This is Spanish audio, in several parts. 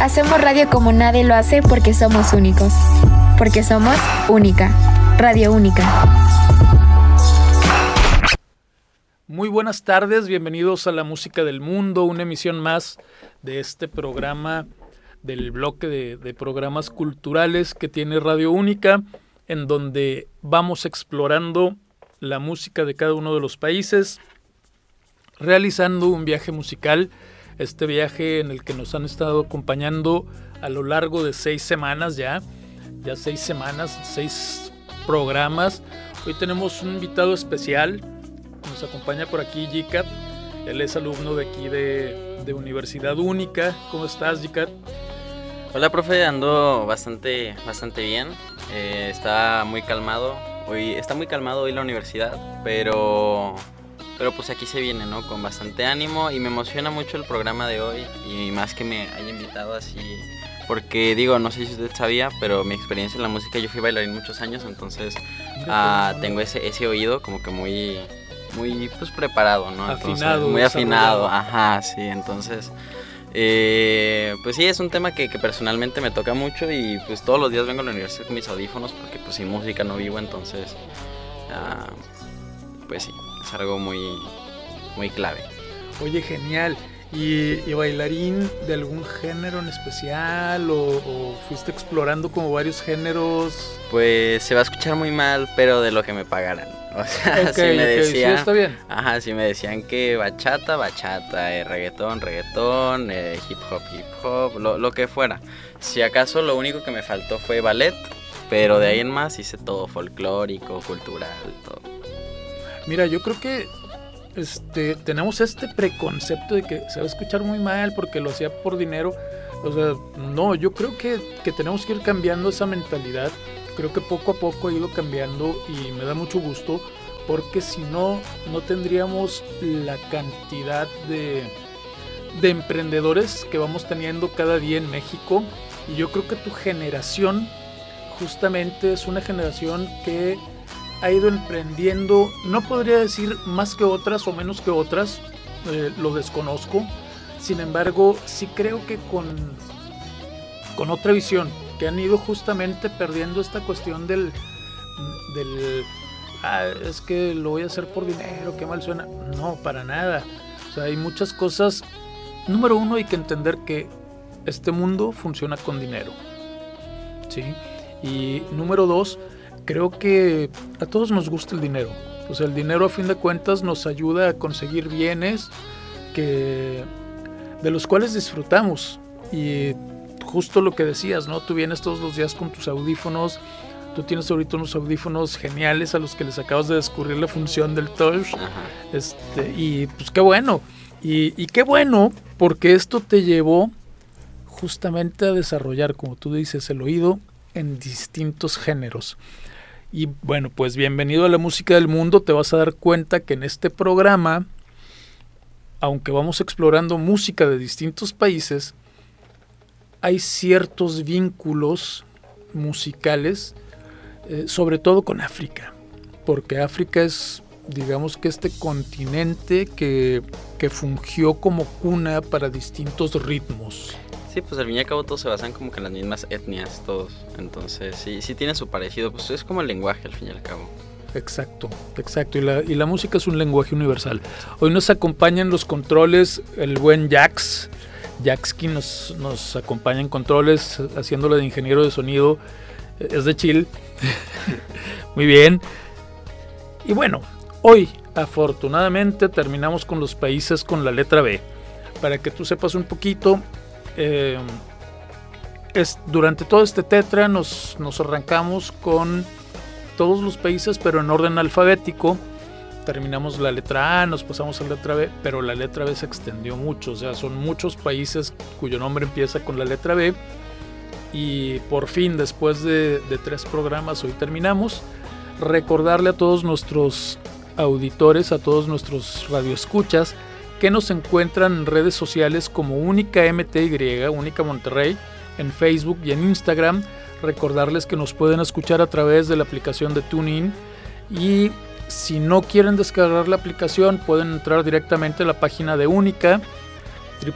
Hacemos radio como nadie lo hace porque somos únicos. Porque somos única. Radio única. Muy buenas tardes, bienvenidos a la música del mundo, una emisión más de este programa del bloque de, de programas culturales que tiene Radio Única, en donde vamos explorando la música de cada uno de los países, realizando un viaje musical, este viaje en el que nos han estado acompañando a lo largo de seis semanas ya, ya seis semanas, seis programas. Hoy tenemos un invitado especial, nos acompaña por aquí Jikat, él es alumno de aquí de, Universidad Única. ¿Cómo estás, Jikat? Hola, profe, ando bastante, bastante bien. Eh, está muy calmado. Hoy está muy calmado hoy la universidad, pero pero pues aquí se viene, ¿no? Con bastante ánimo y me emociona mucho el programa de hoy y más que me haya invitado así porque digo, no sé si usted sabía, pero mi experiencia en la música, yo fui bailarín muchos años, entonces ah, tengo ese, ese oído como que muy, muy pues preparado, ¿no? Afinado. muy afinado, ajá, sí, entonces... Eh, pues sí, es un tema que, que, personalmente me toca mucho y pues todos los días vengo a la universidad con mis audífonos porque pues sin música no vivo, entonces ah, pues sí, es algo muy, muy clave. Oye, genial. ¿Y, bailarín de algún género en especial o, fuiste explorando como varios géneros? Pues se va a escuchar muy mal, pero de lo que me pagaran. O sea, si me decían, sí, está bien. Ajá, si me decían que bachata, bachata, eh, reggaetón, reggaetón, eh, hip hop, hip hop, lo, lo que fuera. Si acaso lo único que me faltó fue ballet, pero de ahí en más hice todo folclórico, cultural, todo. Mira, yo creo que este, tenemos este preconcepto de que se va a escuchar muy mal porque lo hacía por dinero. O sea, no, yo creo que, que tenemos que ir cambiando esa mentalidad. Creo que poco a poco ha ido cambiando y me da mucho gusto porque si no, no tendríamos la cantidad de, de emprendedores que vamos teniendo cada día en México. Y yo creo que tu generación justamente es una generación que ha ido emprendiendo, no podría decir más que otras o menos que otras, eh, lo desconozco, sin embargo sí creo que con, con otra visión, que han ido justamente perdiendo esta cuestión del, del ah, es que lo voy a hacer por dinero, qué mal suena, no, para nada, hay muchas cosas, número uno hay que entender que este mundo funciona con dinero, ¿sí? Y número dos, creo que a todos nos gusta el dinero. Sea, el dinero a fin de cuentas nos ayuda a conseguir bienes que de los cuales disfrutamos. Y justo lo que decías, ¿no? Tú vienes todos los días con tus audífonos. Tú tienes ahorita unos audífonos geniales a los que les acabas de descubrir la función del touch. Este, y pues qué bueno. Y, y qué bueno porque esto te llevó justamente a desarrollar, como tú dices, el oído en distintos géneros. Y bueno, pues bienvenido a la música del mundo. Te vas a dar cuenta que en este programa, aunque vamos explorando música de distintos países, hay ciertos vínculos musicales, eh, sobre todo con África, porque África es, digamos que este continente que, que fungió como cuna para distintos ritmos. Sí, pues al fin y al cabo todos se basan como que en las mismas etnias, todos. Entonces, sí, sí tiene su parecido, pues es como el lenguaje al fin y al cabo. Exacto, exacto. Y la, música es un lenguaje universal. Hoy nos acompañan los controles el buen Jax. Jaxki nos, nos acompaña en controles, haciéndolo de ingeniero de sonido. Es de chill. Muy bien. Y bueno, hoy afortunadamente terminamos con los países con la letra B. Para que tú sepas un poquito, eh, durante todo este tetra nos, nos arrancamos con todos los países, pero en orden alfabético. Terminamos la letra A, nos pasamos a la letra B, pero la letra B se extendió mucho, o sea, son muchos países cuyo nombre empieza con la letra B. Y por fin, después de, de tres programas, hoy terminamos. Recordarle a todos nuestros auditores, a todos nuestros radioescuchas, que nos encuentran en redes sociales como Única MTY, Única Monterrey, en Facebook y en Instagram. Recordarles que nos pueden escuchar a través de la aplicación de TuneIn y si no quieren descargar la aplicación pueden entrar directamente a la página de Única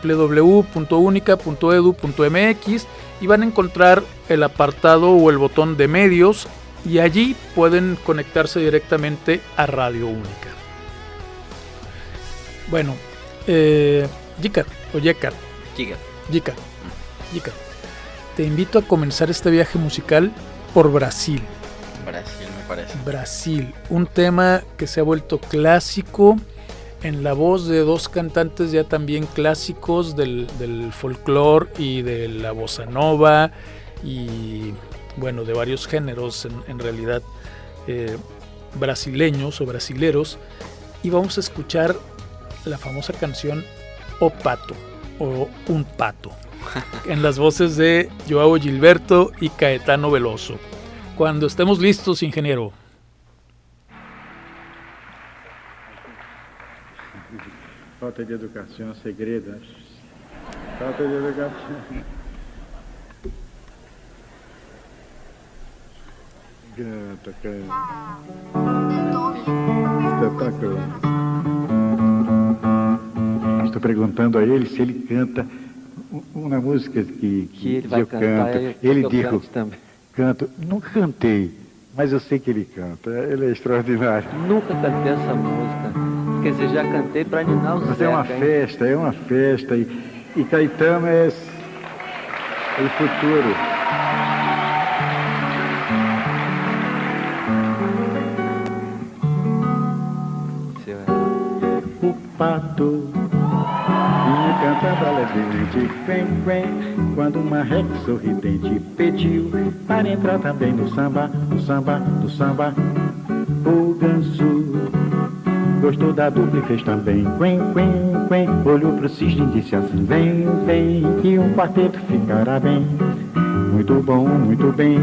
www.unica.edu.mx y van a encontrar el apartado o el botón de medios y allí pueden conectarse directamente a Radio Única. Bueno, eh, o Yekar. Yika. Te invito a comenzar este viaje musical por Brasil. Brasil, me parece. Brasil, un tema que se ha vuelto clásico en la voz de dos cantantes ya también clásicos del, del folclore y de la bossa nova y bueno, de varios géneros en, realidad eh, brasileños o brasileros. Y vamos a escuchar la famosa canción O Pato o Un Pato en las voces de Joao Gilberto y Caetano Veloso. Cuando estemos listos, ingeniero. Falta de educação segreda. Falta de educação. Gata, cara. Espetáculo. Estou perguntando a ele se ele canta uma música que, que, ele vai eu cantar, canto. Ele disse, canto, não cantei, mas eu sei que ele canta. Ele é extraordinário. Nunca cantei essa música. Quer dizer, já cantei para Ninar o Mas é uma hein? festa, é uma festa. E, e Caetano é, é o futuro. O pato cantando alegremente, quen, quen, quando uma marreco sorridente pediu para entrar também no samba, no samba, no samba. O ganso Gostou da dupla e fez também quen, quen, quen Olhou pro cisne e disse assim Vem, vem, que um quarteto ficará bem. Muito bom, muito bem.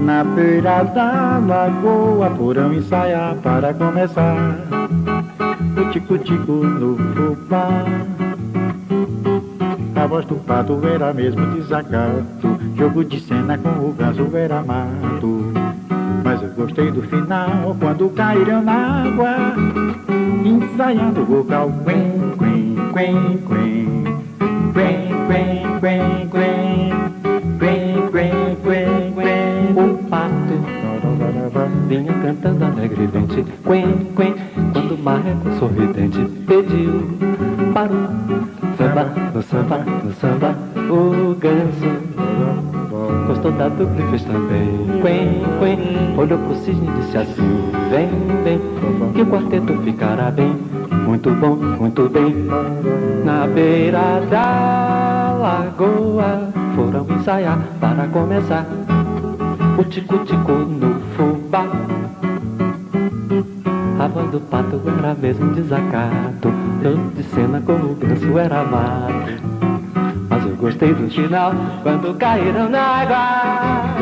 Na beira da lagoa Porão ensaiar para começar. O tico-tico no fubá A voz do pato era mesmo desacato Jogo de cena com o ganso era mato. Mas eu gostei do final quando caíram na água. Ensaiando o vocal Quen, quen, quen, quen. Quen, quen, quen, quen. Quen, quen, quen, quen. O pato Vinha cantando alegremente. Quen, quen Quando o marreco sorridente Pediu no samba, no samba O ganso Gostou da dupla e fez também. Quen, quen Olhou pro cisne e disse assim Vem, vem Que o quarteto ficará bem. Muito bom, muito bem. Na beira da lagoa Foram ensaiar para começar O tico-tico no fubá. A voz do pato era mesmo desacato Tanto de cena como o ganso era mato Gostei do final quando caíram na água.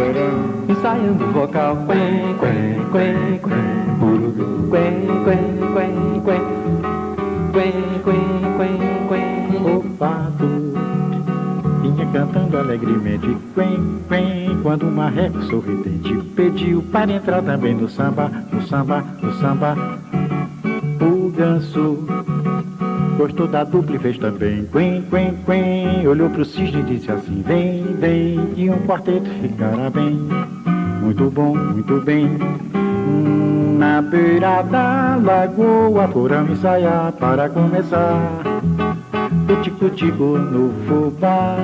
Ensaiando o vocal Quen, quen, quen, quen. Quen, quen, quen, quen. Quen, quen, quen, quen. O pato vinha cantando alegremente Quen, quen. Quando o marreco sorridente pediu para entrar também no samba No samba, no samba. O ganso Gostou da dupla e fez também. Quen, quen, quen Olhou pro cisne e disse assim Vem, vem, que um quarteto ficará bem. Muito bom, muito bem. Na beira da lagoa Foram ensaiar para começar. O no fubá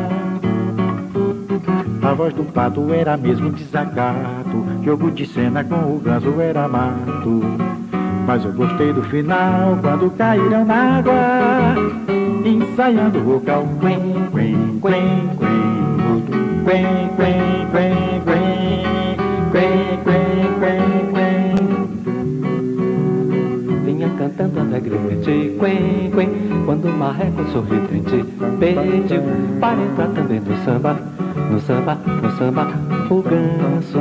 A voz do pato era mesmo desacato Jogo de cena com o ganso era mato mas eu gostei do final quando caíram na água Ensaiando o vocal Quen, quen, quen, quen Quen, quen, quen, quen Quen, quen, Vinha cantando alegremente Quen, quen Quando o marreco sorridente Pediu para entrar também no samba No samba, no samba O ganso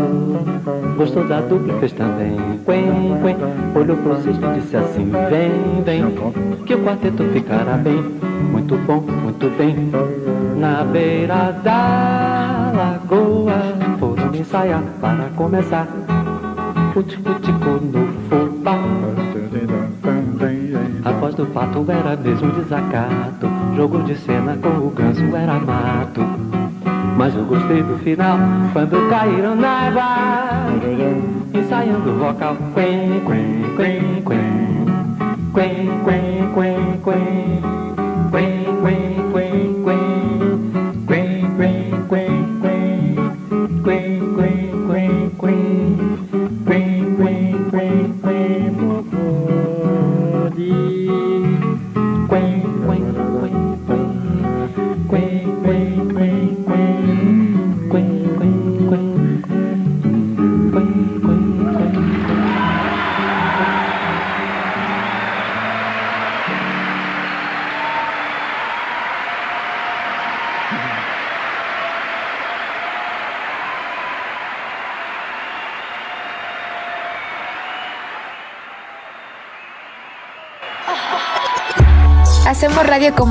Gostou da dupla, fez também. Quen, quen. Olhou pro cisne e disse assim Vem, vem Que o quarteto ficará bem. Muito bom, muito bem. Na beira da lagoa Foram ensaiar para começar. O tico-tico no fubá. A voz do pato era mesmo desacato. Jogo de cena com o ganso era mato. Mas eu gostei do final, quando caíram na água. Ensaiando o vocal. Quen, quen, quen, quen. Quen, quen, quen, quen. Quen, quen, quen, quen.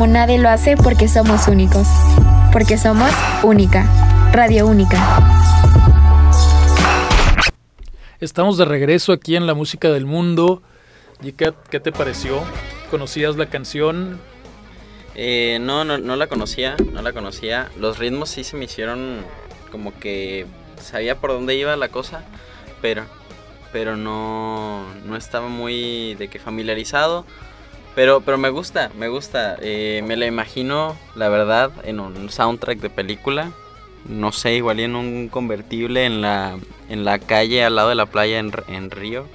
Como nadie lo hace porque somos únicos. Porque somos única. Radio única. Estamos de regreso aquí en la música del mundo. ¿Y qué, qué te pareció? ¿Conocías la canción? Eh, no, no, no la conocía, no la conocía. Los ritmos sí se me hicieron como que sabía por dónde iba la cosa, pero, pero no, no estaba muy de que familiarizado. Pero, pero me gusta, me gusta. Eh, me la imagino, la verdad, en un soundtrack de película. No sé, igual y en un convertible en la, en la calle al lado de la playa en, en Río.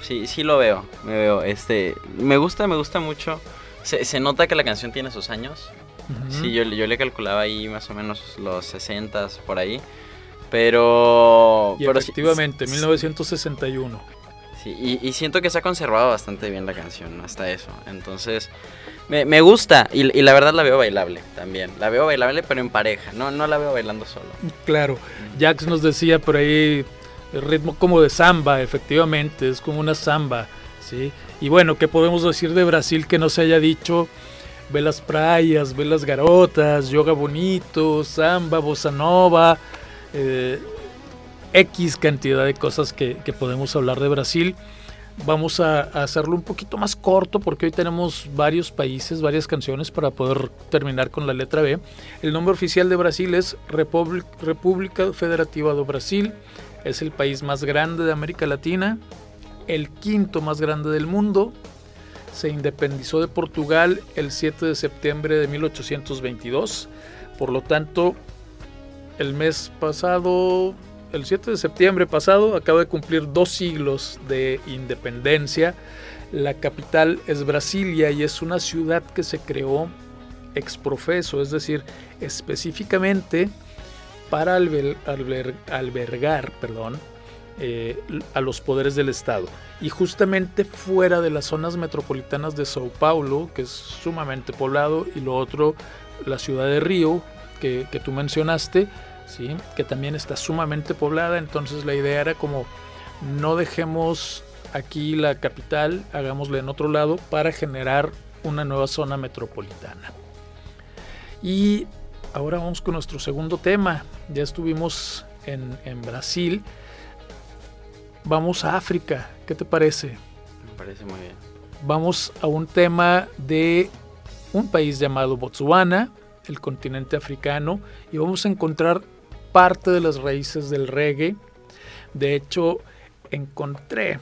Sí, sí lo veo, me veo. Este, me gusta, me gusta mucho. Se, se nota que la canción tiene sus años. Ujú. Sí, yo, yo le calculaba ahí más o menos los 60 por ahí. Pero. Y pero sí- efectivamente, 1961. Sí, y, y siento que se ha conservado bastante bien la canción, hasta eso. Entonces, me, me gusta. Y, y la verdad la veo bailable también. La veo bailable, pero en pareja. No, no la veo bailando solo. Claro, Jax nos decía por ahí el ritmo como de samba, efectivamente, es como una samba, ¿sí? Y bueno, ¿qué podemos decir de Brasil que no se haya dicho? Ve las praias, ve las garotas, yoga bonito, samba, bossa nova, eh, X cantidad de cosas que, podemos hablar de Brasil. Vamos a, hacerlo un poquito más corto porque hoy tenemos varios países, varias canciones para poder terminar con la letra B. El nombre oficial de Brasil es República, República Federativa do Brasil. Es el país más grande de América Latina, el quinto más grande del mundo. Se independizó de Portugal el 7 de septiembre de 1822. Por lo tanto, el mes pasado, el 7 de septiembre pasado, acaba de cumplir dos siglos de independencia. La capital es Brasilia y es una ciudad que se creó exprofeso, es decir, específicamente para alber- alber- albergar perdón, eh, a los poderes del Estado. Y justamente fuera de las zonas metropolitanas de Sao Paulo, que es sumamente poblado, y lo otro, la ciudad de Río, que tú mencionaste, ¿sí? que también está sumamente poblada, entonces la idea era como no dejemos aquí la capital, hagámosla en otro lado para generar una nueva zona metropolitana. Y ahora vamos con nuestro segundo tema. Ya estuvimos en, en Brasil. Vamos a África. ¿Qué te parece? Me parece muy bien. Vamos a un tema de un país llamado Botswana, el continente africano, y vamos a encontrar parte de las raíces del reggae. De hecho, encontré,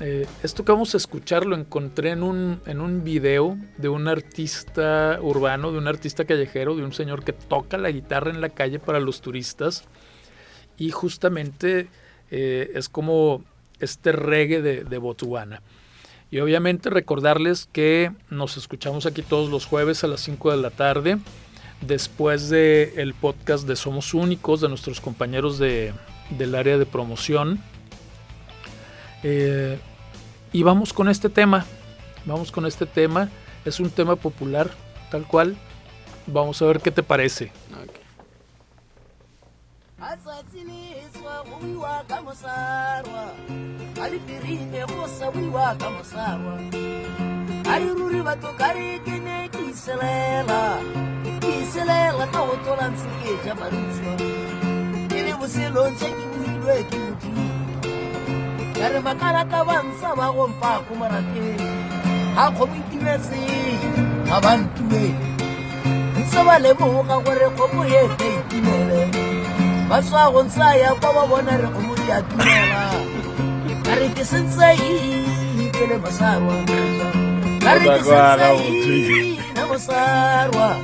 eh, esto que vamos a escuchar lo encontré en un, en un video de un artista urbano, de un artista callejero, de un señor que toca la guitarra en la calle para los turistas. Y justamente eh, es como este reggae de, de Botswana. Y obviamente recordarles que nos escuchamos aquí todos los jueves a las 5 de la tarde, después del el podcast de Somos Únicos, de nuestros compañeros de, del área de promoción. Eh, y vamos con este tema, vamos con este tema, es un tema popular, tal cual. Vamos a ver qué te parece. Ok. ikiselela ikiselela ka go tola tsheletša barutšwa ke le boselotše ke boilwe ke modimo ka re makalaka bantsha ba go mpako morateng ga kgomoitimetse ga ba ntumele ntse ba lemoga gore kgomo ye ka itumele ba tswa go ntse a ya kwa ba bona re kgomo di a tumela ka re ke sentse ikele mosarwa ka re ke sentse the sidewalk.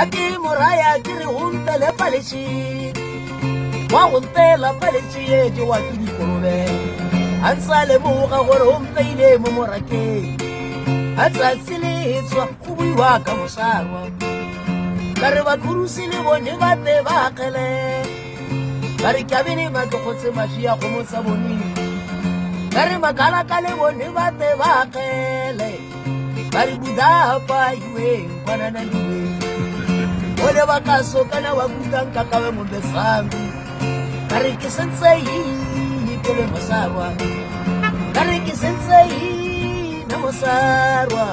Aki moraya kiri huntele palichi, wa huntela palichi yeji wa kiri korobe. Ansale muga gore humpeile mo morake, atsatsi le etswa go buiwa ka mosarwa. Ka re bakhurusi le bone ba te ba akgele, ba re ke a bene ba ke kgotse mašwi ya go mo tsa bonweng. kare makala ka le bone ba te ba kele ba re buda pa yue bana na ba ka so kana wa buda ka ka ba mo be sangu ke sentse hi ke le masarwa ke sentse hi na masarwa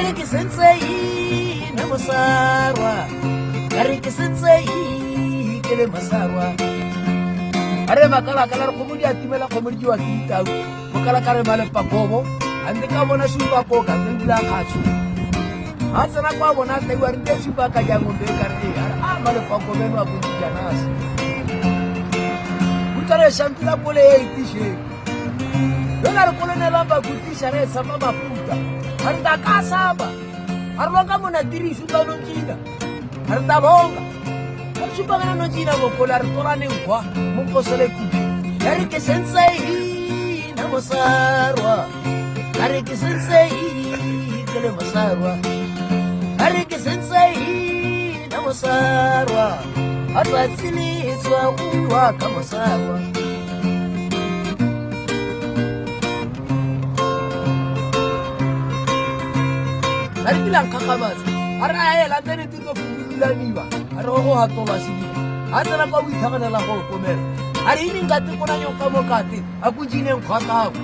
ngarikisitsei nemusarwa ngarikisitsei ke le mosarwa are makalakala re kgomo di atimela kgomo di diwa ke ditau mokalakare malepakobo a nte ka bona supakoka nte ndile a kgatsho ga tsena kwa bona taiwa re nte supaka jangombe e kare ee are a malepakobeno a kontijanase kutare shampila kole e etišeng yola re kolonela bakutiša re e tshepa maputa hari ndakasamba hari longa munhu atirisu ta no cina hari ta longa hari swi pavela no cina vokola ri torani ngwa mukosele kupi hari ke sensehi e na masarwa hari ke sensehi e kele masarwa hari ke sensehi e na masarwa hari vatsiliswa unwa ka masarwa a re kilang kgagamatsa a re a ela tsene tiro fululaniwa a re go gatoba sedimo a tsena kwa boitlhaganela go komela. A re ineng kate konanyo ka mo kate a kojineng kgwatlago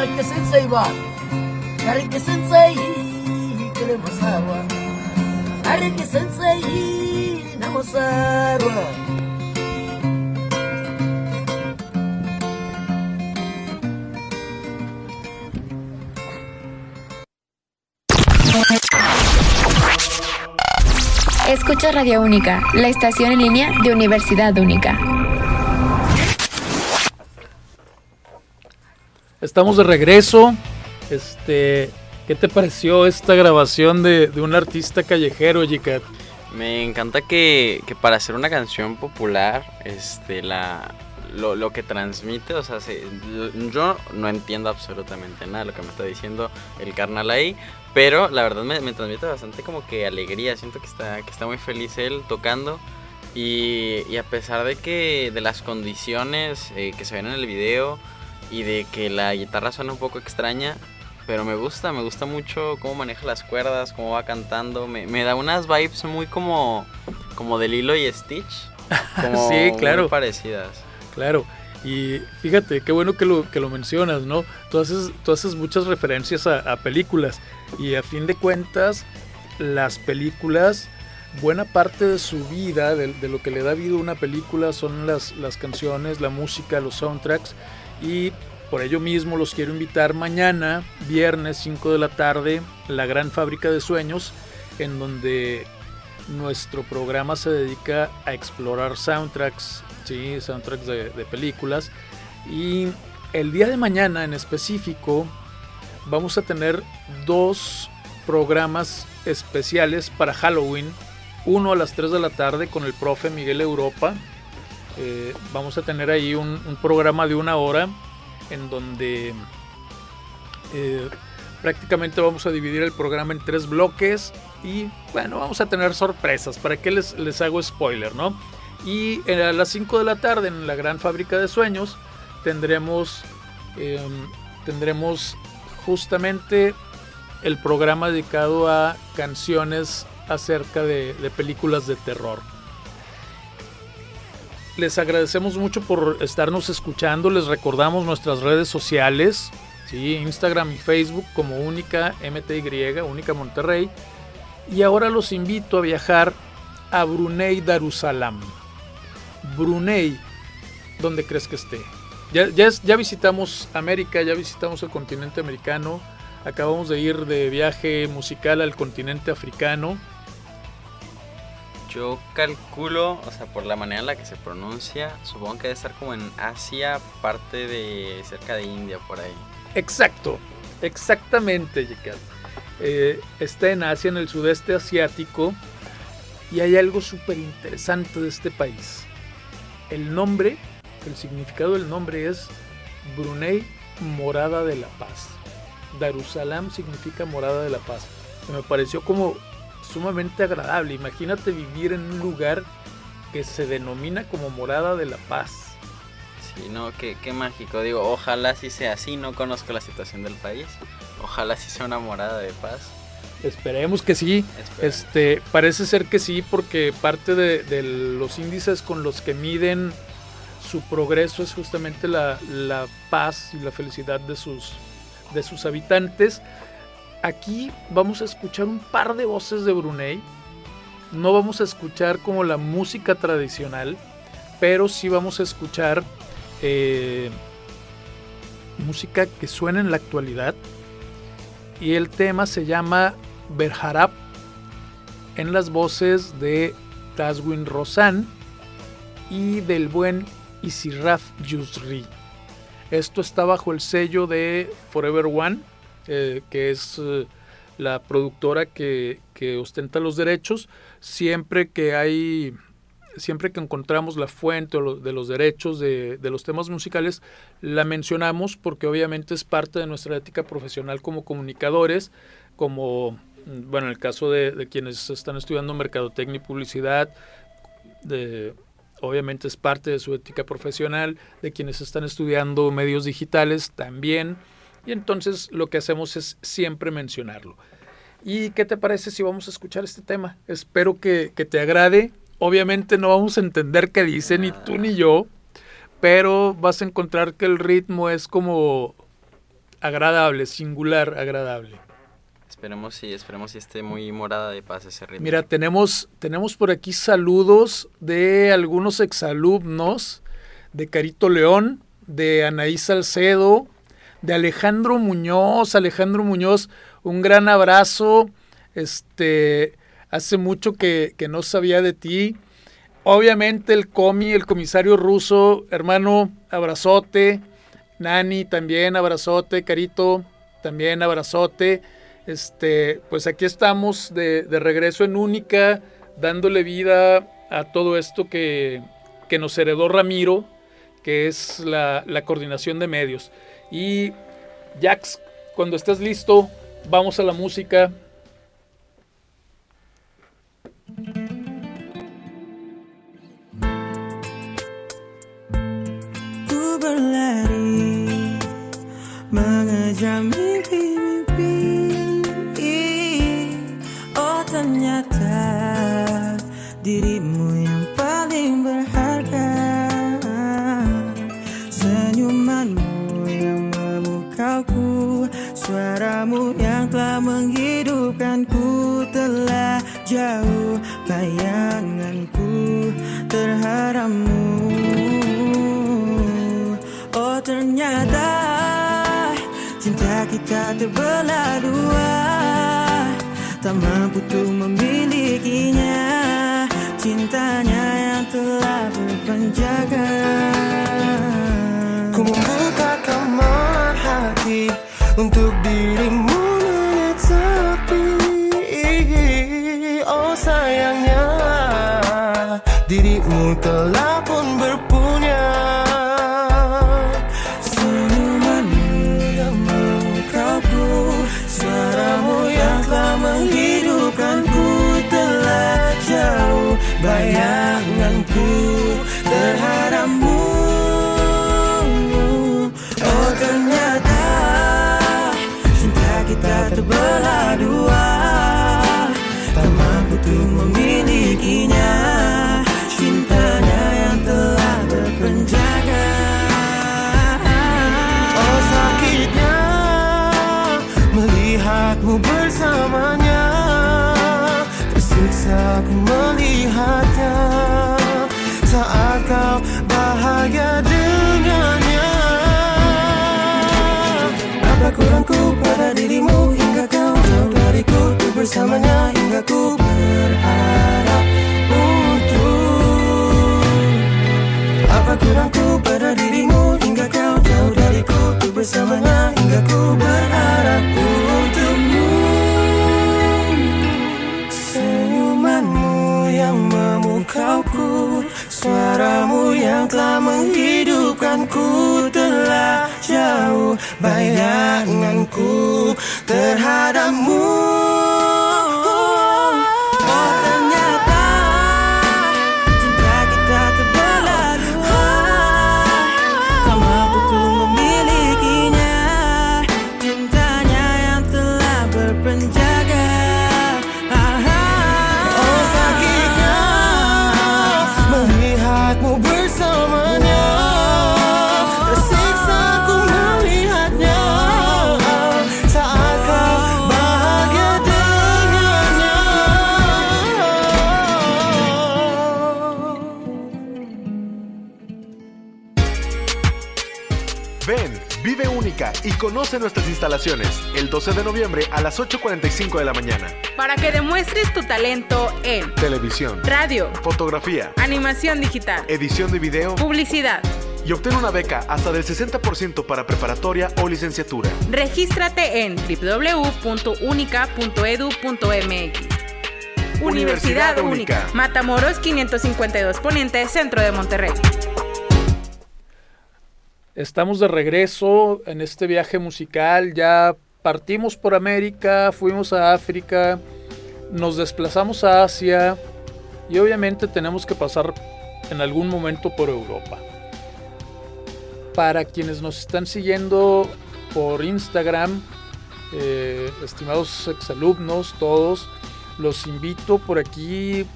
re ke sensei bana a re ke sensei ke le mosarwa. A re ke sensei na mosarwa Escucha Radio Única, la estación en línea de Universidad Única. Estamos de regreso. Este, ¿qué te pareció esta grabación de, de un artista callejero, Jicat? Me encanta que, que para hacer una canción popular, este, la, lo, lo que transmite, o sea, se- yo no entiendo absolutamente nada de lo que me está diciendo el carnal ahí, pero la verdad me, me transmite bastante como que alegría, siento que está, que está muy feliz él tocando y, y a pesar de que de las condiciones eh, que se ven en el video y de que la guitarra suena un poco extraña, pero me gusta, me gusta mucho cómo maneja las cuerdas, cómo va cantando. Me, me da unas vibes muy como, como de Lilo y Stitch. Como Sí, muy claro. parecidas. Claro. Y fíjate, qué bueno que lo, que lo mencionas, ¿no? Tú haces, tú haces muchas referencias a, a películas y a fin de cuentas, las películas, buena parte de su vida, de, lo que le da vida a una película son las, las canciones, la música, los soundtracks y por ello mismo los quiero invitar mañana, viernes 5 de la tarde, la gran fábrica de sueños, en donde nuestro programa se dedica a explorar soundtracks, sí, soundtracks de películas. Y el día de mañana en específico vamos a tener dos programas especiales para Halloween. Uno a las 3 de la tarde con el profe Miguel Europa. Eh, vamos a tener ahí un, programa de una hora en donde eh, prácticamente vamos a dividir el programa en tres bloques y bueno, vamos a tener sorpresas. ¿Para qué les, les hago spoiler, no? Y eh, a las 5 de la tarde en la gran fábrica de sueños tendremos, eh, tendremos justamente el programa dedicado a canciones acerca de, películas de terror. Les agradecemos mucho por estarnos escuchando. Les recordamos nuestras redes sociales. ¿sí? Instagram y Facebook como Única MTY, Única Monterrey. Y ahora los invito a viajar a Brunei Darussalam. Brunei, ¿dónde crees que esté? Ya, ya, ya visitamos América, ya visitamos el continente americano, acabamos de ir de viaje musical al continente africano. Yo calculo, o sea, por la manera en la que se pronuncia, supongo que debe estar como en Asia, parte de cerca de India, por ahí. Exacto, exactamente, Jekyll. Eh, está en Asia, en el sudeste asiático, y hay algo súper interesante de este país. El nombre, el significado del nombre es Brunei, morada de la paz. Darussalam significa morada de la paz. Me pareció como sumamente agradable. Imagínate vivir en un lugar que se denomina como morada de la paz. Sí, no, qué, qué mágico. Digo, ojalá sí sea así. No conozco la situación del país. Ojalá sí sea una morada de paz. Esperemos que sí. Esperemos. Este, parece ser que sí, porque parte de, de los índices con los que miden su progreso es justamente la, la paz y la felicidad de sus, de sus habitantes. Aquí vamos a escuchar un par de voces de Brunei. No vamos a escuchar como la música tradicional, pero sí vamos a escuchar eh, música que suena en la actualidad. Y el tema se llama Berharap en las voces de Tazwin Rosan y del buen Isiraf Yusri. Esto está bajo el sello de Forever One, eh, que es eh, la productora que, ostenta los derechos. Siempre que hay, siempre que encontramos la fuente de los derechos de, los temas musicales, la mencionamos porque obviamente es parte de nuestra ética profesional como comunicadores, como, bueno, en el caso de, de quienes están estudiando mercadotecnia y publicidad, de obviamente es parte de su ética profesional, de quienes están estudiando medios digitales también, y entonces lo que hacemos es siempre mencionarlo. ¿Y qué te parece si vamos a escuchar este tema? Espero que, te agrade. Obviamente no vamos a entender qué dice, ni tú ni yo, pero vas a encontrar que el ritmo es como agradable, singular, agradable. Esperemos si, esperemos si esté muy morada de paz ese ritmo. Mira, tenemos, tenemos por aquí saludos de algunos exalumnos, de Carito León, de Anaí Salcedo, de Alejandro Muñoz. Alejandro Muñoz, un gran abrazo. Este, hace mucho que, que no sabía de ti. Obviamente el comi, el comisario ruso, hermano, abrazote. Nani también, abrazote. Carito, también abrazote. Este, pues aquí estamos de, regreso en Única, dándole vida a todo esto que, que nos heredó Ramiro, que es la, la, coordinación de medios. Y Jax, cuando estés listo, vamos a la música. Ternyata dirimu yang paling berharga. Senyumanmu yang memukauku Suaramu yang telah menghidupkanku Telah jauh. Bayanganku terhadapmu Oh ternyata cinta kita terbelah dua. Tak mampu berpenjaga Ku membuka kamar hati Untuk dirimu menetapi Oh sayangnya Dirimu telah pun berpunya. Senyumanmu yang memukauku Suaramu yang telah menghidupkanku Telah jauh. Bayanganku bersamanya hingga ku berharap untuk Apa kurangku pada dirimu hingga kau jauh dariku. Ku bersamanya hingga ku berharap untukmu. Senyumanmu yang memukauku Suaramu yang telah menghidupkanku Telah jauh. Bayanganku conoce nuestras instalaciones el 12 de noviembre a las 8.45 de la mañana. Para que demuestres tu talento en Televisión, radio, fotografía, animación digital, edición de video publicidad. y obtén una beca hasta del 60% para preparatoria o licenciatura. Regístrate en www.unica.edu.mx. Universidad Única. Matamoros 552 Poniente, Centro de Monterrey. Estamos de regreso en este viaje musical. Ya partimos por América, fuimos a África, nos desplazamos a Asia y obviamente tenemos que pasar en algún momento por Europa. Para quienes nos están siguiendo por Instagram, eh, estimados exalumnos, todos, los invito por aquí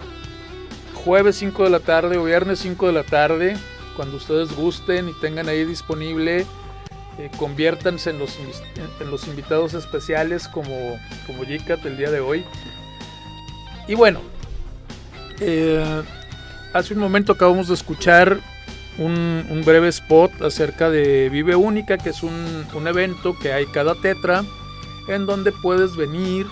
jueves 5 de la tarde o viernes 5 de la tarde, cuando ustedes gusten y tengan ahí disponible, eh, conviértanse en los, en los invitados especiales como, como el día de hoy. Y bueno, eh, hace un momento acabamos de escuchar un, un breve spot acerca de Vive Única, que es un, un evento que hay cada tetra, en donde puedes venir,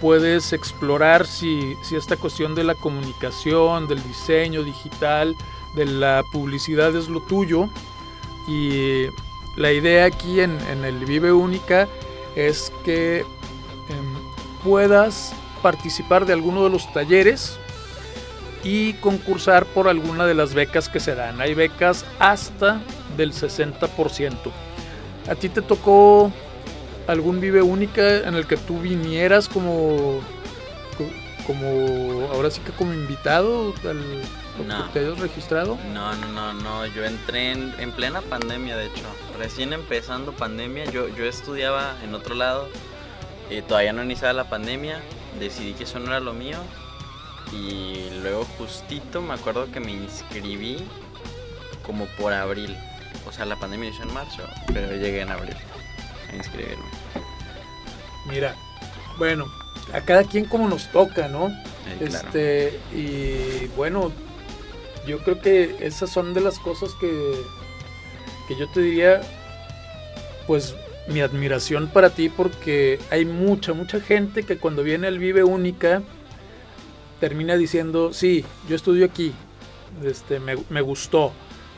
puedes explorar si, si esta cuestión de la comunicación, del diseño digital, de la publicidad es lo tuyo. Y la idea aquí en, en el Vive Única es que em, puedas participar de alguno de los talleres y concursar por alguna de las becas que se dan. Hay becas hasta del 60%. ¿A ti te tocó algún Vive Única en el que tú vinieras como, co- como ahora sí que como invitado No. te hayas registrado? No, no, no, no, yo entré en, en plena pandemia, de hecho. Recién empezando pandemia, yo, yo estudiaba en otro lado, y todavía no iniciaba la pandemia, decidí que eso no era lo mío, y luego justito me acuerdo que me inscribí como por abril. O sea, la pandemia inició en marzo, pero llegué en abril a inscribirme. Mira, bueno, a cada quien como nos toca, ¿no? Eh, claro. Este, y bueno, yo creo que esas son de las cosas que, que yo te diría, pues mi admiración para ti, porque hay mucha, mucha gente que cuando viene al Vive Única termina diciendo, sí, yo estudio aquí, este, me, me gustó,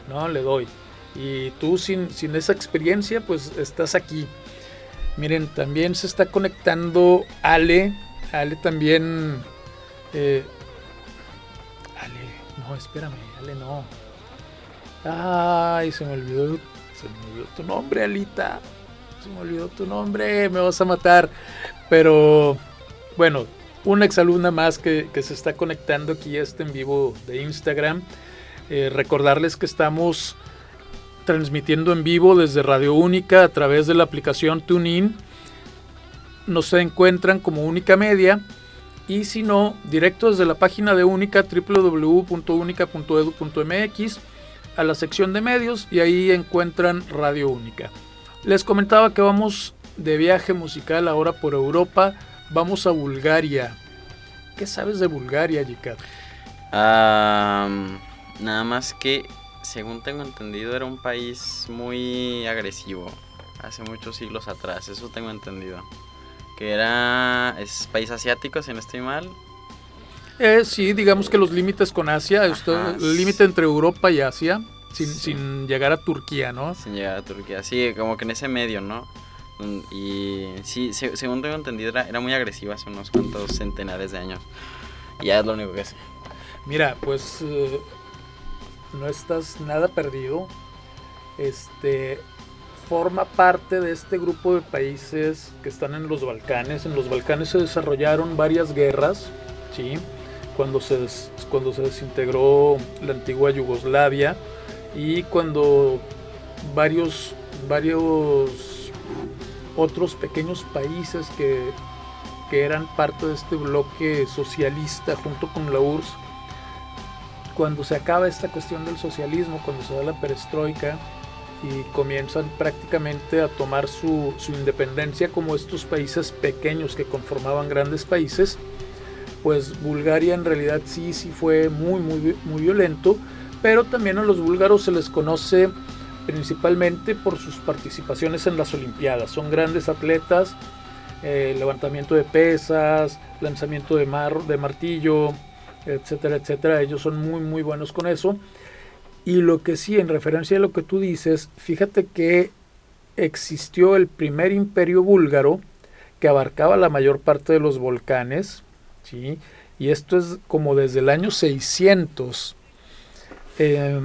¿no? Le doy. Y tú sin, sin esa experiencia, pues estás aquí. Miren, también se está conectando Ale. Ale también. eh, no, espérame, Ale no. Ay, se me olvidó. Se me olvidó tu nombre, Alita. Se me olvidó tu nombre, me vas a matar. Pero bueno, una exalumna más que, se está conectando aquí a este en vivo de Instagram. Eh, recordarles que estamos transmitiendo en vivo desde Radio Única a través de la aplicación TuneIn. Nos encuentran como Única Media y si no, directo desde la página de Única www.unica.edu.mx a la sección de medios y ahí encuentran Radio Única. Les comentaba que vamos de viaje musical ahora por Europa, vamos a Bulgaria. ¿Qué sabes de Bulgaria, Jikat? Am, nada más que, según tengo entendido, era un país muy agresivo hace muchos siglos atrás. Eso tengo entendido. Que era es país asiático, si no estoy mal. Eh, sí, digamos que los límites con Asia, esto- el límite entre Europa y Asia, sin, sin llegar a Turquía, ¿no? Sin llegar a Turquía, sí, como que en ese medio, ¿no? Y sí, se- según tengo entendido, era, era muy agresiva hace unos cuantos centenares de años. Y ya es lo único que sé. Mira, pues eh, no estás nada perdido. Este forma parte de este grupo de países que están en los Balcanes. En los Balcanes se desarrollaron varias guerras, ¿sí? Cuando se, cuando se desintegró la antigua Yugoslavia y cuando varios, varios otros pequeños países que, que eran parte de este bloque socialista junto con la URSS cuando se acaba esta cuestión del socialismo, cuando se da la perestroika y comienzan prácticamente a tomar su, su independencia como estos países pequeños que conformaban grandes países, pues Bulgaria en realidad sí, sí fue muy, muy, muy violento, pero también a los búlgaros se les conoce principalmente por sus participaciones en las Olimpiadas. Son grandes atletas, eh, levantamiento de pesas, lanzamiento de, mar, de martillo, etcétera, etcétera. Ellos son muy, muy buenos con eso. Y lo que sí, en referencia a lo que tú dices, fíjate que existió el primer imperio búlgaro que abarcaba la mayor parte de los volcanes, ¿sí? Y esto es como desde el año 600. Eh,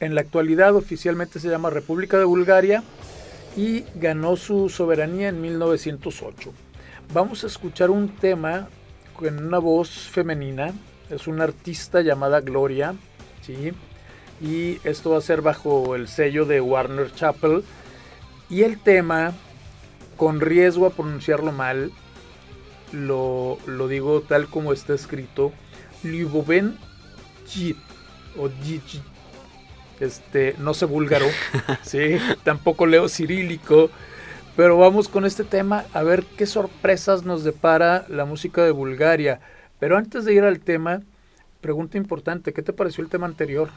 en la actualidad oficialmente se llama República de Bulgaria y ganó su soberanía en 1908. Vamos a escuchar un tema con una voz femenina, es una artista llamada Gloria, ¿sí? Y esto va a ser bajo el sello de Warner Chappell. Y el tema, con riesgo a pronunciarlo mal, lo, lo digo tal como está escrito, Lyuboven Jit, o Jit, este, no sé búlgaro, sí, tampoco leo cirílico, pero vamos con este tema a ver qué sorpresas nos depara la música de Bulgaria. Pero antes de ir al tema, pregunta importante, ¿qué te pareció el tema anterior?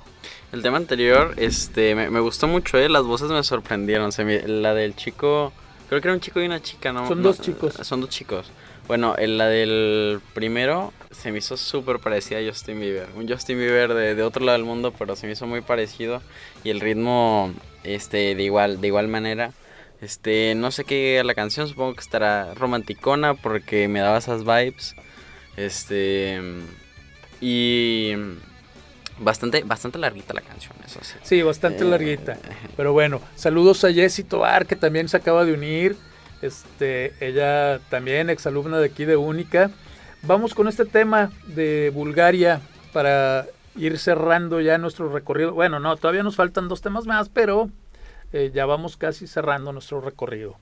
El tema anterior, este, me, me gustó mucho, ¿eh? Las voces me sorprendieron. Se me- la del chico, creo que era un chico y una chica, ¿no? Son No, dos chicos. Son dos chicos. Bueno, en la del primero se me hizo súper parecida a Justin Bieber. Un Justin Bieber de, de otro lado del mundo, pero se me hizo muy parecido. Y el ritmo, este, de igual, de igual manera. Este, no sé qué la canción, supongo que estará romanticona porque me daba esas vibes. Este, y bastante, bastante larguita la canción, eso sí. Sí, bastante Eh, larguita. Pero bueno, saludos a Jessie Tobar, que también se acaba de unir. Este, ella también exalumna de aquí de Única. Vamos con este tema de Bulgaria para ir cerrando ya nuestro recorrido. Bueno, no, todavía nos faltan dos temas más, pero eh, ya vamos casi cerrando nuestro recorrido.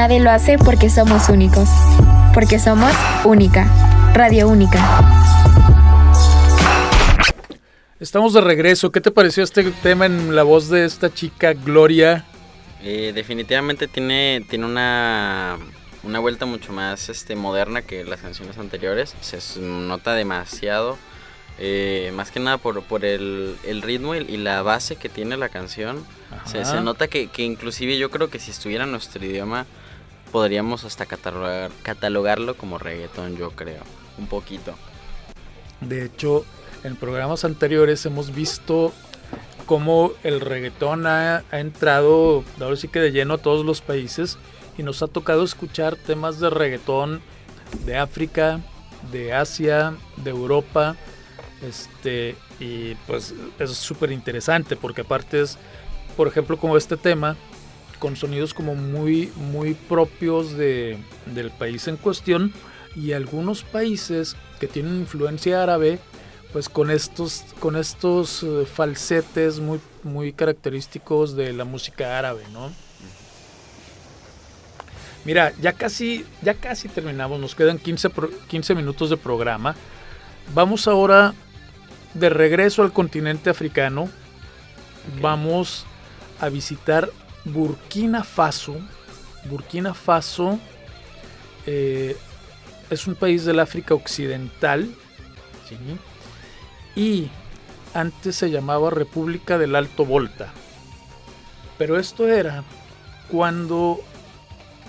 Nadie lo hace porque somos únicos. Porque somos única. Radio única. Estamos de regreso. ¿Qué te pareció este tema en la voz de esta chica Gloria? Eh, definitivamente tiene, tiene una, una vuelta mucho más este, moderna que las canciones anteriores. Se nota demasiado. eh, más que nada por, por el, el ritmo y, y la base que tiene la canción. Se, nota que, que inclusive yo creo que si estuviera en nuestro idioma podríamos hasta catalogar, catalogarlo como reggaetón, yo creo. Un poquito. De hecho, en programas anteriores hemos visto cómo el reggaetón ha, ha entrado, ahora sí que de lleno a todos los países y nos ha tocado escuchar temas de reggaetón de África, de Asia, de Europa, este y pues es súper interesante porque aparte es, por ejemplo, como este tema con sonidos como muy muy propios de, del país en cuestión y algunos países que tienen influencia árabe pues con estos con estos eh, falsetes muy muy característicos de la música árabe, ¿no? Mira, ya casi ya casi terminamos, nos quedan 15 pro- 15 minutos de programa. Vamos ahora de regreso al continente africano. Vamos a visitar Burkina Faso. Burkina Faso eh, es un país del África Occidental. Y antes se llamaba República del Alto Volta. Pero esto era cuando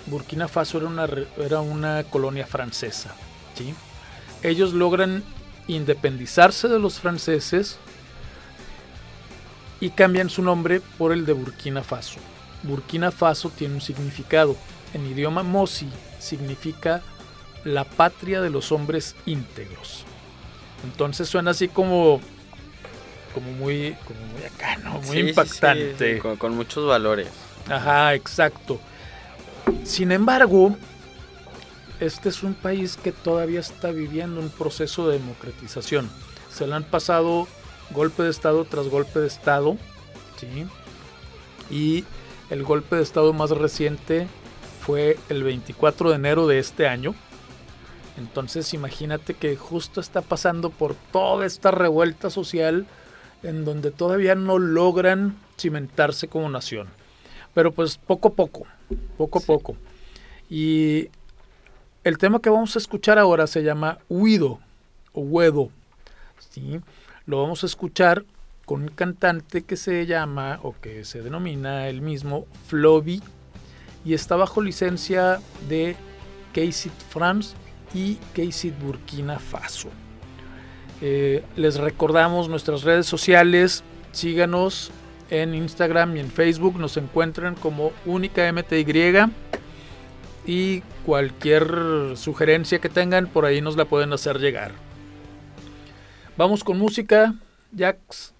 Burkina Faso era una, era una colonia francesa. ¿sí? Ellos logran independizarse de los franceses y cambian su nombre por el de Burkina Faso. Burkina Faso tiene un significado. En idioma Mosi significa la patria de los hombres íntegros. Entonces suena así como como muy como muy acá, ¿no? Muy Sí, sí, sí, impactante. sí, con, con muchos valores. Ajá, exacto. Sin embargo, este es un país que todavía está viviendo un proceso de democratización. Se le han pasado golpe de Estado tras golpe de Estado, ¿sí? Y el golpe de Estado más reciente fue el 24 de enero de este año. Entonces imagínate que justo está pasando por toda esta revuelta social en donde todavía no logran cimentarse como nación. Pero pues poco a poco, poco a poco. Y el tema que vamos a escuchar ahora se llama Huido o Huedo. ¿sí? Lo vamos a escuchar con un cantante que se llama o que se denomina el mismo Floby y está bajo licencia de KCIT France y KCIT Burkina Faso. Eh, les recordamos nuestras redes sociales, síganos en Instagram y en Facebook, nos encuentran como única MTY y cualquier sugerencia que tengan por ahí nos la pueden hacer llegar. Vamos con música, Jax.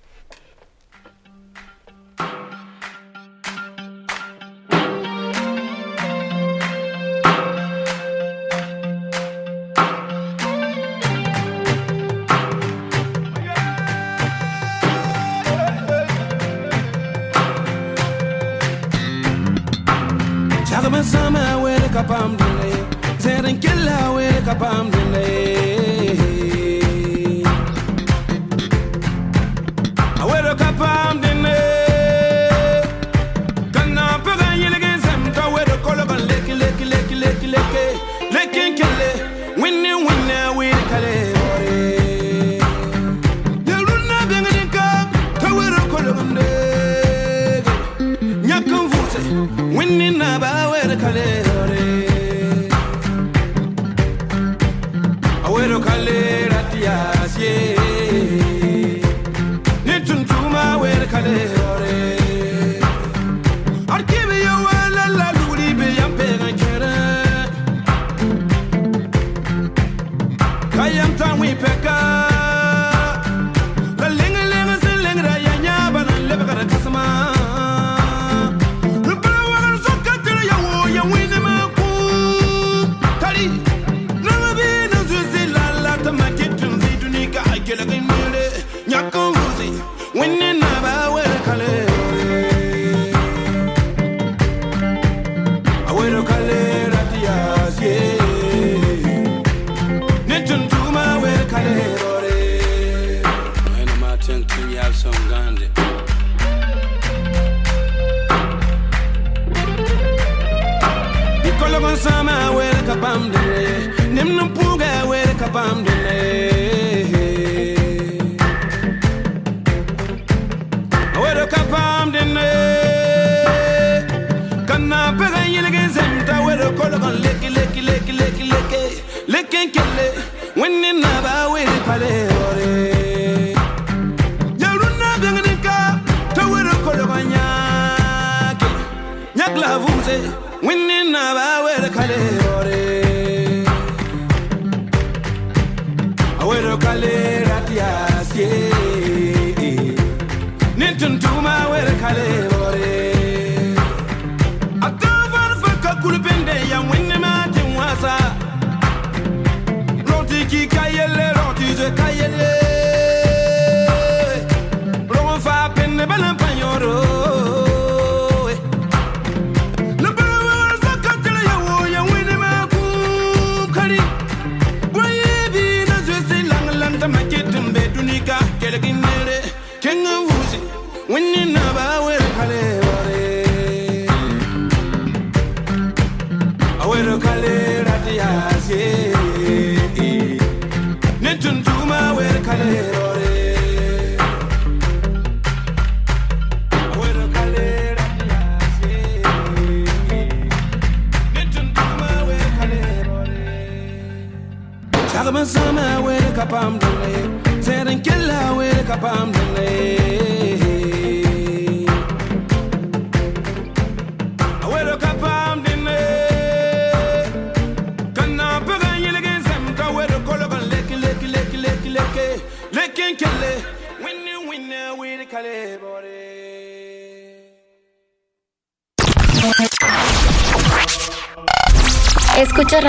Bueno kale ratias ye Nitun tuma songande brother gon' lick it, lick it, lick it, lick it, lick it. Lick and kill it. When in the bow, we party, party. Nyakla vuze, winning na ba wele kale.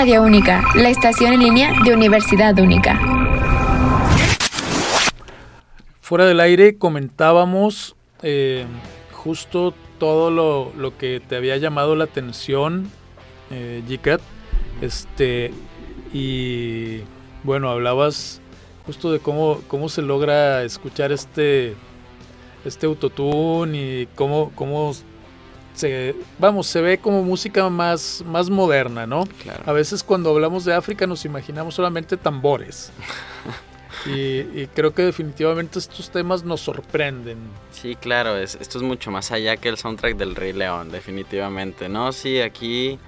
Única, la estación en línea de Universidad Única. Fuera del aire comentábamos eh, justo todo lo, lo que te había llamado la atención, eh. Este, y bueno, hablabas justo de cómo, cómo se logra escuchar este, este autotune y cómo, cómo se, vamos, se ve como música más, más moderna, ¿no? Claro. A veces cuando hablamos de África nos imaginamos solamente tambores. y, y creo que definitivamente estos temas nos sorprenden. Sí, claro, es, esto es mucho más allá que el soundtrack del Rey León, definitivamente. No, sí, aquí,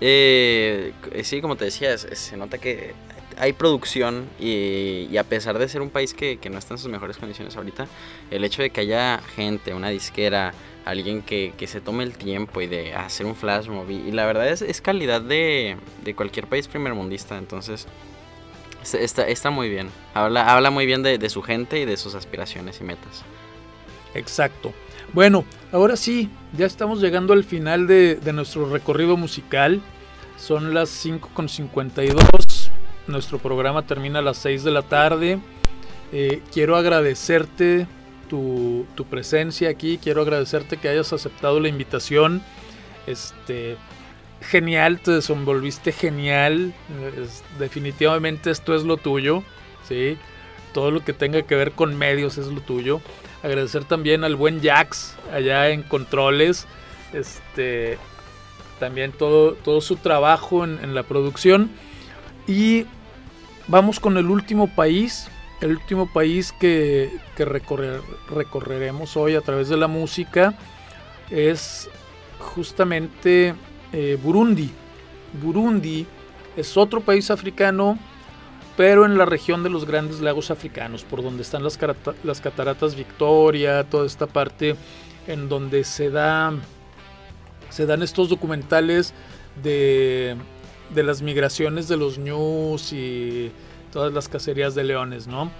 eh, sí, como te decía, es- es- se nota que hay producción y, y a pesar de ser un país que, que no está en sus mejores condiciones ahorita, el hecho de que haya gente, una disquera, alguien que, que se tome el tiempo y de hacer un flash movie, y la verdad es, es calidad de, de cualquier país primermundista, entonces... Está, está, muy bien. Habla, habla muy bien de, de su gente y de sus aspiraciones y metas. Exacto. Bueno, ahora sí, ya estamos llegando al final de, de nuestro recorrido musical. Son las 5.52. Nuestro programa termina a las 6 de la tarde. Eh, quiero agradecerte tu, presencia aquí. Quiero agradecerte que hayas aceptado la invitación. Este, genial, te desenvolviste genial. Definitivamente esto es lo tuyo. ¿sí? Todo lo que tenga que ver con medios es lo tuyo. Agradecer también al buen Jax allá en controles. Este, también todo, todo su trabajo en la producción. Y vamos con el último país. El último país que, que recorrer- recorreremos hoy a través de la música es justamente eh, Burundi. Burundi es otro país africano, pero en la región de los grandes lagos africanos, por donde están las, cataratas Victoria, toda esta parte en donde se da se dan estos documentales de, de las migraciones de los ñus y todas las cacerías de leones, ¿no?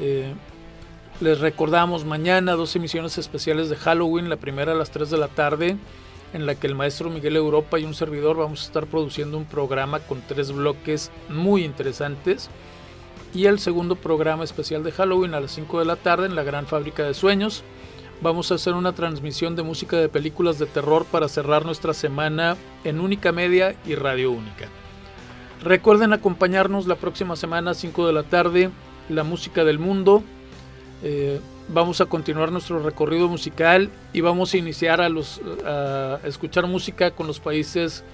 Eh, les recordamos mañana dos emisiones especiales de Halloween, la primera a las 3 de la tarde, en la que el maestro Miguel Europa y un servidor vamos a estar produciendo un programa con tres bloques muy interesantes. Y el segundo programa especial de Halloween a las 5 de la tarde en la Gran Fábrica de Sueños. Vamos a hacer una transmisión de música de películas de terror para cerrar nuestra semana en Única Media y Radio Única. Recuerden acompañarnos la próxima semana a 5 de la tarde, la música del mundo. Eh, vamos a continuar nuestro recorrido musical y vamos a iniciar a, los, a escuchar música con los países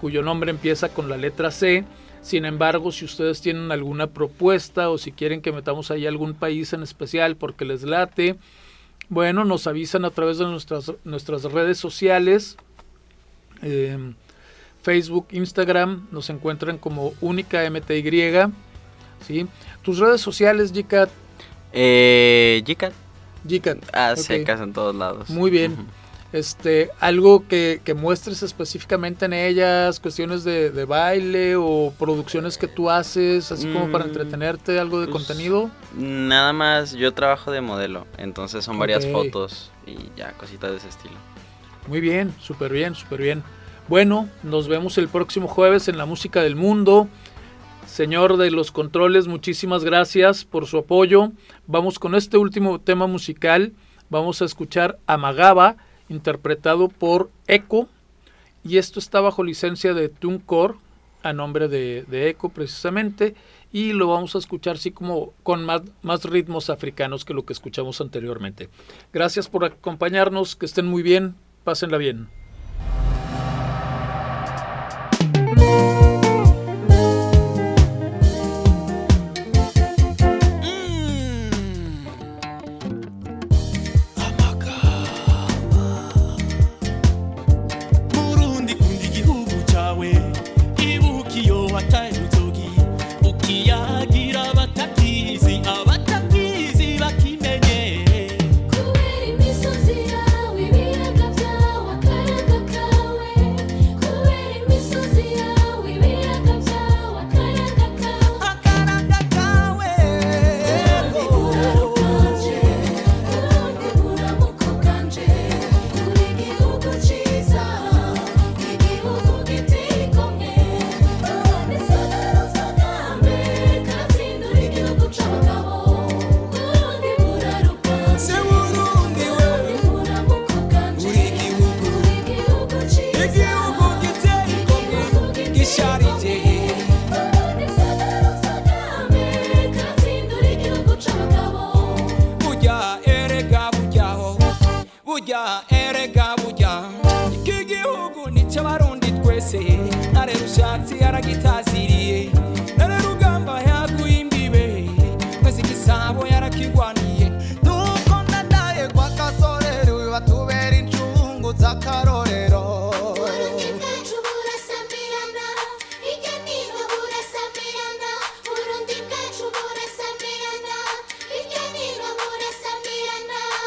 cuyo nombre empieza con la letra C. Sin embargo, si ustedes tienen alguna propuesta o si quieren que metamos ahí algún país en especial porque les late, bueno, nos avisan a través de nuestras, nuestras redes sociales. eh, Facebook, Instagram, nos encuentran como única MTY. ¿sí? Tus redes sociales, Jicat. Eh, Jicat. Jicat. Ah, ok. secas en todos lados. Muy bien. Este, algo que, que muestres específicamente en ellas, cuestiones de, de baile o producciones que tú haces, así como para Mm, entretenerte, algo de pues, contenido. Nada más, yo trabajo de modelo, entonces son varias fotos y ya, cositas de ese estilo. Muy bien, súper bien, súper bien. Bueno, nos vemos el próximo jueves en la música del mundo. Señor de los controles, muchísimas gracias por su apoyo. Vamos con este último tema musical. Vamos a escuchar Amagaba, interpretado por Echo. Y esto está bajo licencia de TuneCore, a nombre de, de Echo precisamente. Y lo vamos a escuchar así como con más, más ritmos africanos que lo que escuchamos anteriormente. Gracias por acompañarnos, que estén muy bien, pásenla bien.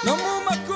No mu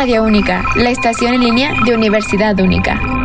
Radio Única, la estación en línea de Universidad Única.